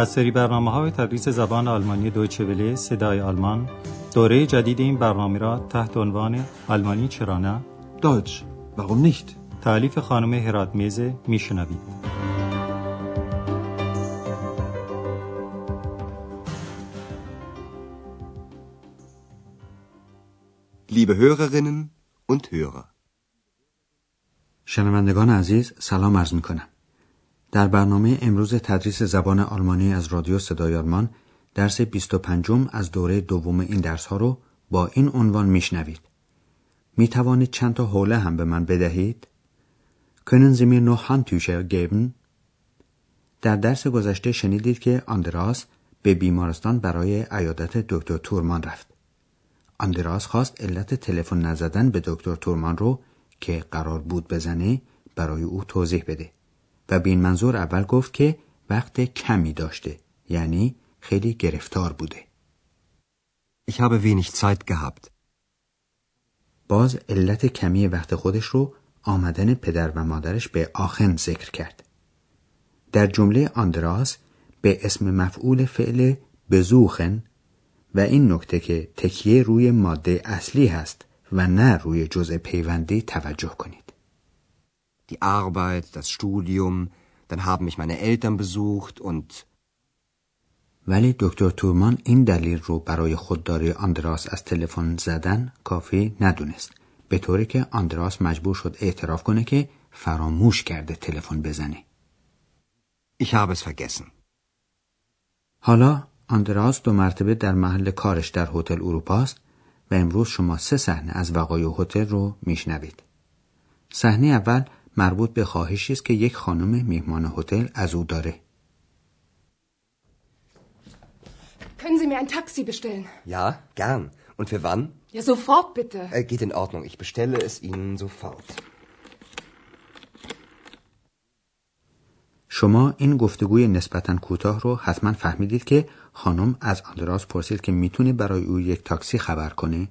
از سری برنامه های تدریس زبان آلمانی دویچه وله صدای آلمان دوره جدید این برنامه را تحت عنوان آلمانی چرا نه؟ Deutsch, warum nicht? تعلیف خانم هرات میزه میشنوید Liebe Hörerinnen und Hörer. شنوندگان عزیز سلام عرض می کنم. در برنامه امروز تدریس زبان آلمانی از رادیو صدای آلمان درس 25 از دوره دوم این درس ها رو با این عنوان میشنوید. می توانید چند تا حوله هم به من بدهید؟ Können Sie mir noch Handtücher geben? در درس گذشته شنیدید که آندراس به بیمارستان برای عیادت دکتر تورمان رفت. آندراس خواست علت تلفن نزدن به دکتر تورمان رو که قرار بود بزنه برای او توضیح بده و به این منظور اول گفت که وقت کمی داشته یعنی خیلی گرفتار بوده Ich habe wenig Zeit gehabt. باز علت کمی وقت خودش رو آمدن پدر و مادرش به آخن ذکر کرد در جمله آندراس به اسم مفعول فعل بزوخن و این نکته که تکیه روی ماده اصلی هست و نه روی جزء پیوندی توجه کنید. Die Arbeit, das Studium, dann haben mich meine Eltern besucht und ولی دکتر تورمان این دلیل رو برای خودداری آندراس از تلفن زدن کافی ندونست به طوری که آندراس مجبور شد اعتراف کنه که فراموش کرده تلفن بزنه ich habe es vergessen. حالا آندراس دو مرتبه در محل کارش در هتل اروپا است و امروز شما سه صحنه از وقایع هتل رو میشنوید. صحنه اول مربوط به خواهشی است که یک خانم میهمان هتل از او داره. Können Sie mir ein Taxi bestellen? Ja, gern. Und für wann? Ja, sofort bitte. Äh, geht in Ordnung. Ich bestelle es Ihnen sofort. شما این گفتگوی نسبتا کوتاه رو حتما فهمیدید که خانم از آندراس پرسید که می‌تونه برای او یک تاکسی خبر کنه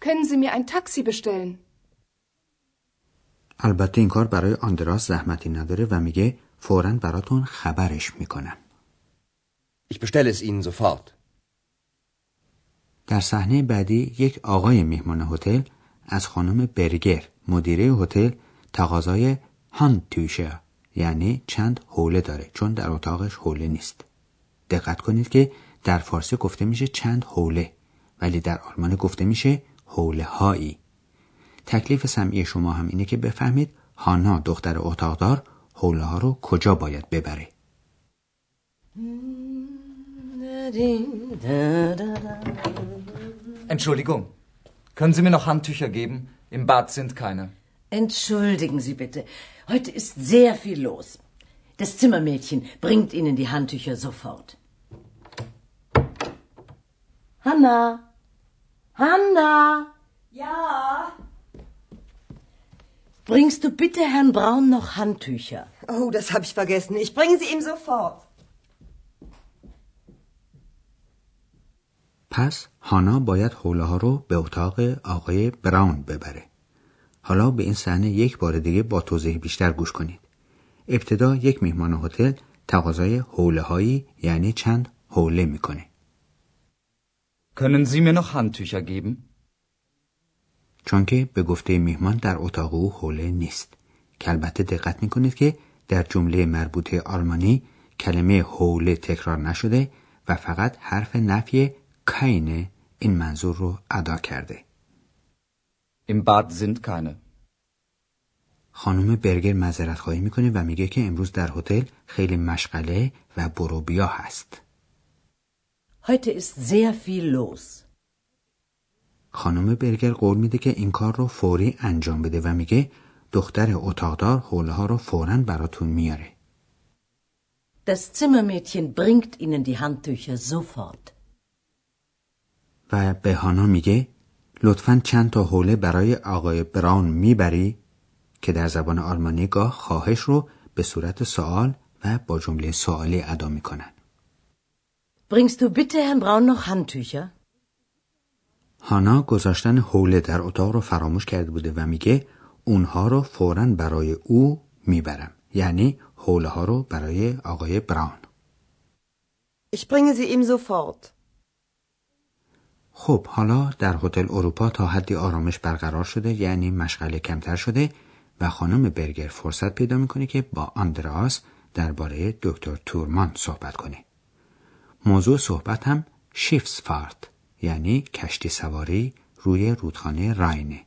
Können Sie mir ein Taxi bestellen? البته این کار برای آندراس زحمتی نداره و میگه فورا براتون خبرش می‌کنم. Ich bestelle es Ihnen sofort. در صحنه بعدی یک آقای میهمان هتل از خانم برگر مدیره هتل تقاضای هاند توشه یعنی چند حوله داره چون در اتاقش حوله نیست. دقت کنید که در فارسی گفته میشه چند حوله ولی در آلمان گفته میشه حوله هایی تکلیف سمعی شما هم اینه که بفهمید هانا دختر اتاقدار حوله ها رو کجا باید ببره Entschuldigung, können Sie mir noch Handtücher geben? Im Bad sind keine. Entschuldigen Sie bitte. Heute ist sehr viel los. Das Zimmermädchen bringt Ihnen die Handtücher sofort. Hanna! Hanna! Ja. Bringst du bitte Herrn Braun noch Handtücher? Oh, das habe ich vergessen. Ich bringe sie ihm sofort. پس هانا باید حوله ها رو به اتاق آقای براون ببره. حالا به این صحنه یک بار دیگه با توضیح بیشتر گوش کنید. ابتدا یک میهمان هتل تقاضای حوله هایی یعنی چند حوله می‌کنه. Können Sie mir noch Handtücher geben? چون که به گفته میهمان در اتاق او حوله نیست. که البته دقت می‌کنید که در جمله مربوطه آلمانی کلمه حوله تکرار نشده و فقط حرف نفی کاینه این منظور رو ادا کرده. Im Bad sind keine. خانم برگر معذرت خواهی می‌کنه و میگه که امروز در هتل خیلی مشغله و بروبیا هست. Heute ist sehr viel los. خانم برگر قول میده که این کار رو فوری انجام بده و میگه دختر اتاقدار حوله ها رو فوراً براتون میاره. Das Zimmermädchen bringt Ihnen die Handtücher sofort. و به هانا میگه لطفا چند تا حوله برای آقای براون می‌بری که در زبان آلمانی گاه خواهش رو به صورت سوال و با جمله سوالی ادا می‌کنن. Bringst du bitte Herrn Braun noch Handtücher? هانا گذاشتن حوله در اتاق رو فراموش کرده بوده و میگه اونها رو فوراً برای او می‌برم یعنی حوله ها رو برای آقای براون Ich bringe sie ihm sofort. خب حالا در هتل اروپا تا حدی آرامش برقرار شده یعنی مشغله کمتر شده و خانم برگر فرصت پیدا می‌کنه که با آندراس درباره دکتر تورمان صحبت کنه. موضوع صحبت هم فارت یعنی کشتی سواری روی رودخانه راینه.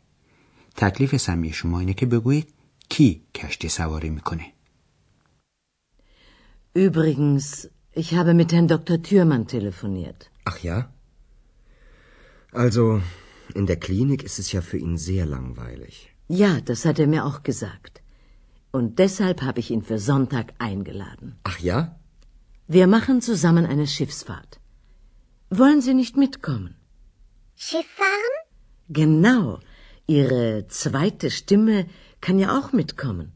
تکلیف سمی شما اینه که بگویید کی کشتی سواری میکنه. Übrigens, ich habe mit Herrn Dr. Thürmann telefoniert. Ach ja? Also, in der Klinik ist es ja für ihn sehr langweilig. Ja, das hat er mir auch gesagt. Und deshalb habe ich ihn für Sonntag eingeladen. Ach ja? Wir machen zusammen eine Schiffsfahrt. Wollen Sie nicht mitkommen? Schiff fahren? Genau. Ihre zweite Stimme kann ja auch mitkommen.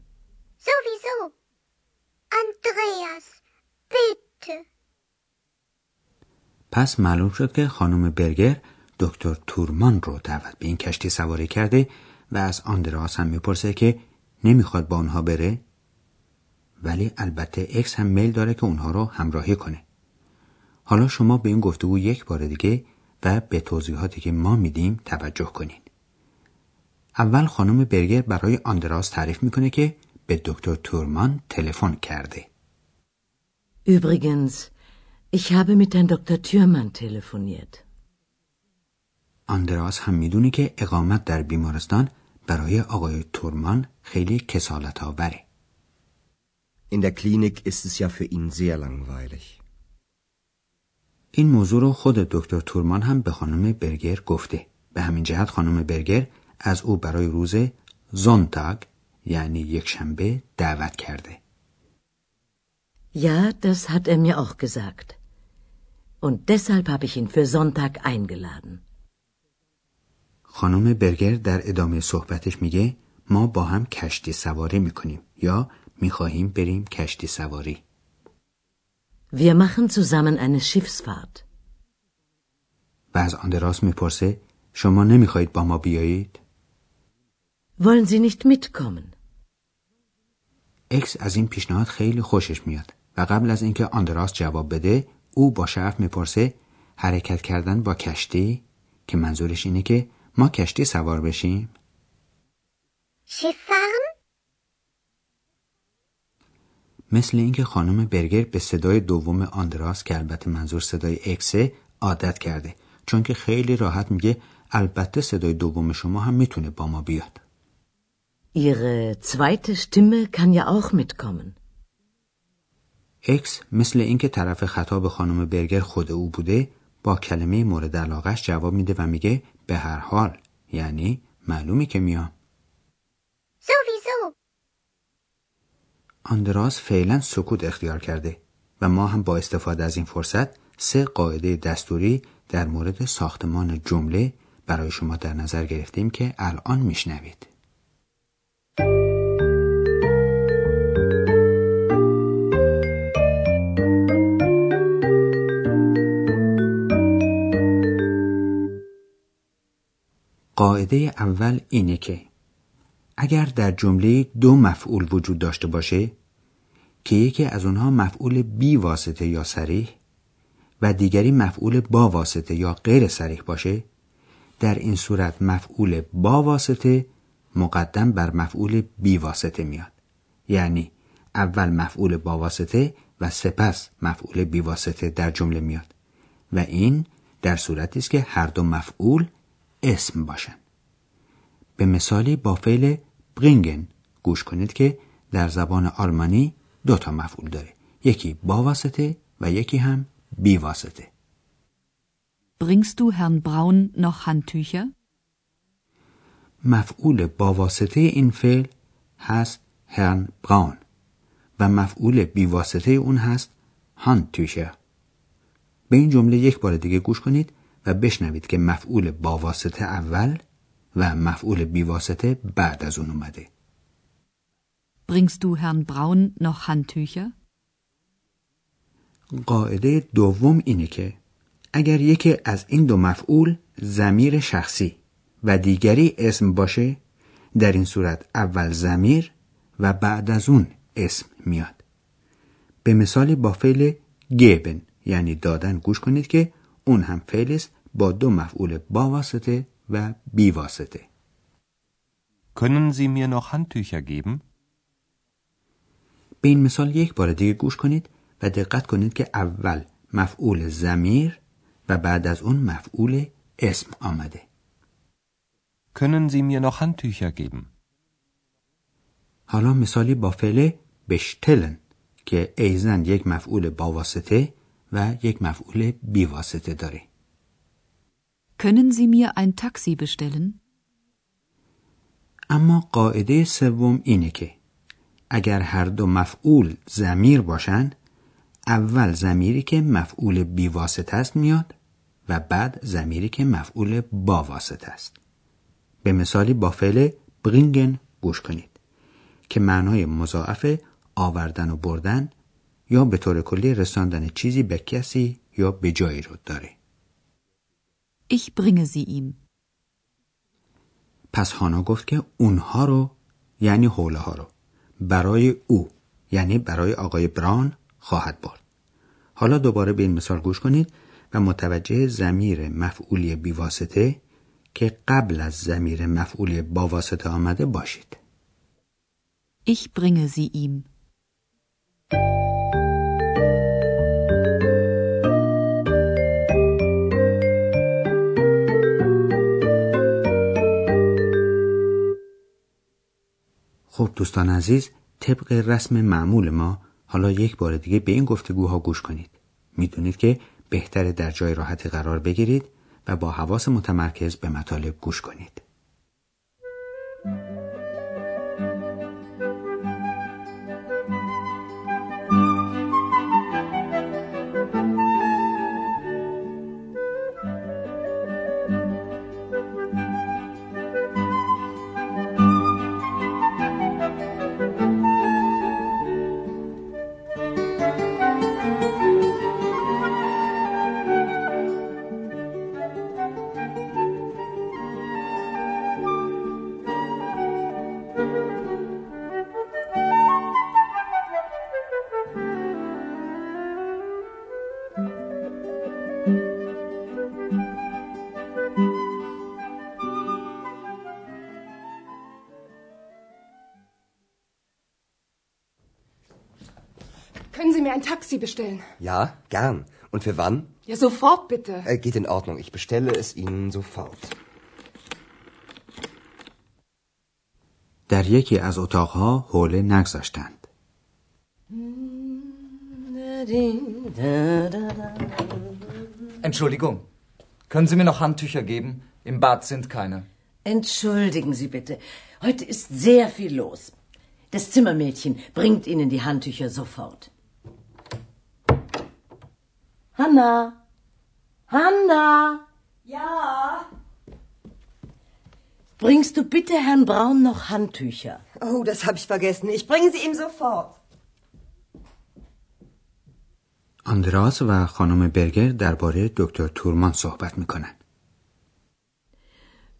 Sowieso. Andreas, bitte. پس معلوم شد که خانم برگر دکتر تورمان رو دعوت به این کشتی سواری کرده و از آندراس هم می‌پرسه که نمی‌خواد با اونها بره ولی البته اکس هم میل داره که اونها رو همراهی کنه حالا شما به این گفتگو یک بار دیگه و به توضیحاتی که ما میدیم توجه کنید اول خانم برگر برای آندراس تعریف می‌کنه که به دکتر تورمان تلفن کرده Übrigens, ich habe mit Herrn Dr. Thürmann telefoniert. آندراس هم می‌دونه که اقامت در بیمارستان برای آقای تورمان خیلی کسالت آوره. In der Klinik ist es ja für ihn sehr langweilig. این موضوع رو خود دکتر تورمان هم به خانم برگر گفته. به همین جهت خانم برگر از او برای روز زونتاگ یعنی یک شنبه دعوت کرده. Ja, das hat er mir auch gesagt. Und deshalb habe ich ihn für Sonntag eingeladen. خانم برگر در ادامه صحبتش میگه ما با هم کشتی سواری می‌کنیم یا می‌خواهیم بریم کشتی سواری. Wir machen zusammen eine Schiffsfahrt. و از آندراس می‌پرسه شما نمی‌خواهید با ما بیایید؟ Wollen Sie nicht mitkommen? اکس از این پیشنهاد خیلی خوشش میاد و قبل از اینکه آندراس جواب بده او با شرف می‌پرسه حرکت کردن با کشتی که منظورش اینه که ما کشتی سوار بشیم؟ Schiff مثل اینکه خانم برگر به صدای دوم آندراس که البته منظور صدای اکسه عادت کرده چون که خیلی راحت میگه البته صدای دوم شما هم می‌تونه با ما بیاد. Ihre zweite Stimme kann ja auch mitkommen. اکس مثل اینکه طرف خطاب خانم برگر خود او بوده با کلمه مورد علاقش جواب میده و میگه به هر حال یعنی معلومی که میام. Sowieso. آندراس فعلا سکوت اختیار کرده و ما هم با استفاده از این فرصت سه قاعده دستوری در مورد ساختمان جمله برای شما در نظر گرفتیم که الان میشنوید. قاعده اول اینه که اگر در جمله دو مفعول وجود داشته باشه که یکی از اونها مفعول بی واسطه یا سریح و دیگری مفعول با واسطه یا غیر سریح باشه در این صورت مفعول با واسطه مقدم بر مفعول بی واسطه میاد. یعنی اول مفعول با واسطه و سپس مفعول بی واسطه در جمله میاد و این در صورتی است که هر دو مفعول اسم باشن. به مثالی با فعل برینگن گوش کنید که در زبان آلمانی دو تا مفعول داره. یکی با واسطه و یکی هم بی واسطه. Bringst du Herrn Braun noch Handtücher? مفعول با واسطه این فعل هست هرن براون و مفعول بی واسطه اون هست هاندتوشر به این جمله یک بار دیگه گوش کنید و بشنوید که مفعول با واسطه اول و مفعول بیواسطه بعد از اون اومده. Bringst du Herrn Braun noch Handtücher? قاعده دوم اینه که اگر یکی از این دو مفعول زمیر شخصی و دیگری اسم باشه در این صورت اول زمیر و بعد از اون اسم میاد. به مثال با فعل گیبن یعنی دادن گوش کنید که اون هم فعل است با دو مفعول با واسطه و بی واسطه Können Sie mir noch Handtücher geben? به این مثال یک بار دیگه گوش کنید و دقت کنید که اول مفعول زمیر و بعد از اون مفعول اسم آمده. Können Sie mir noch Handtücher geben? حالا مثالی با فعل بشتلن که ایزن یک مفعول با واسطه و یک مفعول بی واسطه داره. Können Sie mir ein Taxi bestellen? اما قاعده سوم اینه که اگر هر دو مفعول زمیر باشند اول زمیری که مفعول بی واسطه است میاد و بعد زمیری که مفعول با واسطه است. به مثالی با فعل برینگن گوش کنید که معنای مضاعف آوردن و بردن یا به طور کلی رساندن چیزی به کسی یا به جایی رو داره. Ich bringe sie ihm. پس هانا گفت که اونها رو یعنی حوله ها رو برای او یعنی برای آقای بران خواهد برد. حالا دوباره به این مثال گوش کنید و متوجه زمیر مفعولی بیواسطه که قبل از زمیر مفعولی با واسطه آمده باشید. Ich bringe sie ihm. دوستان عزیز طبق رسم معمول ما حالا یک بار دیگه به این گفتگوها گوش کنید. می‌دونید که بهتره در جای راحتی قرار بگیرید و با حواس متمرکز به مطالب گوش کنید. Taxi bestellen? Ja, gern. Und für wann? Ja, sofort bitte. Äh, geht in Ordnung. Ich bestelle es Ihnen sofort. در یکی از اتاقها حوله نگذاشتند. Entschuldigung. Können Sie mir noch Handtücher geben? Im Bad sind keine. Entschuldigen Sie bitte. Heute ist sehr viel los. Das Zimmermädchen bringt Ihnen die Handtücher sofort. Hanna! Hanna! Ja. Bringst du bitte Herrn Braun noch Handtücher? Oh, das habe ich vergessen. Ich bringe sie ihm sofort. آندراس و خانم برگر درباره دکتر تورمان صحبت میکنن.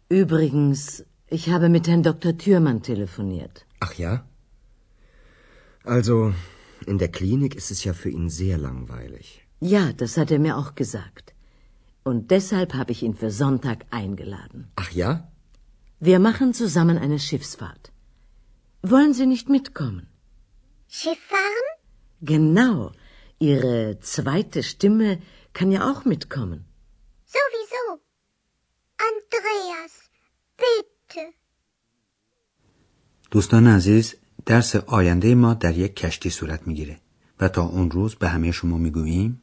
Übrigens, ich habe mit Herrn Dr. Thürmann telefoniert. Ach ja? Also, in der Klinik ist es ja für ihn sehr langweilig. Ja, das hat er mir auch gesagt. Und deshalb habe ich ihn für Sonntag eingeladen. Ach ja? Wir machen zusammen eine Schiffsfahrt. Wollen Sie nicht mitkommen? Schiff fahren? Genau. Ihre zweite Stimme kann ja auch mitkommen. Sowieso. Andreas, bitte. دوستان عزیز درس آینده ما در یک کشتی صورت میگیره و تا اون روز به همه شما میگوییم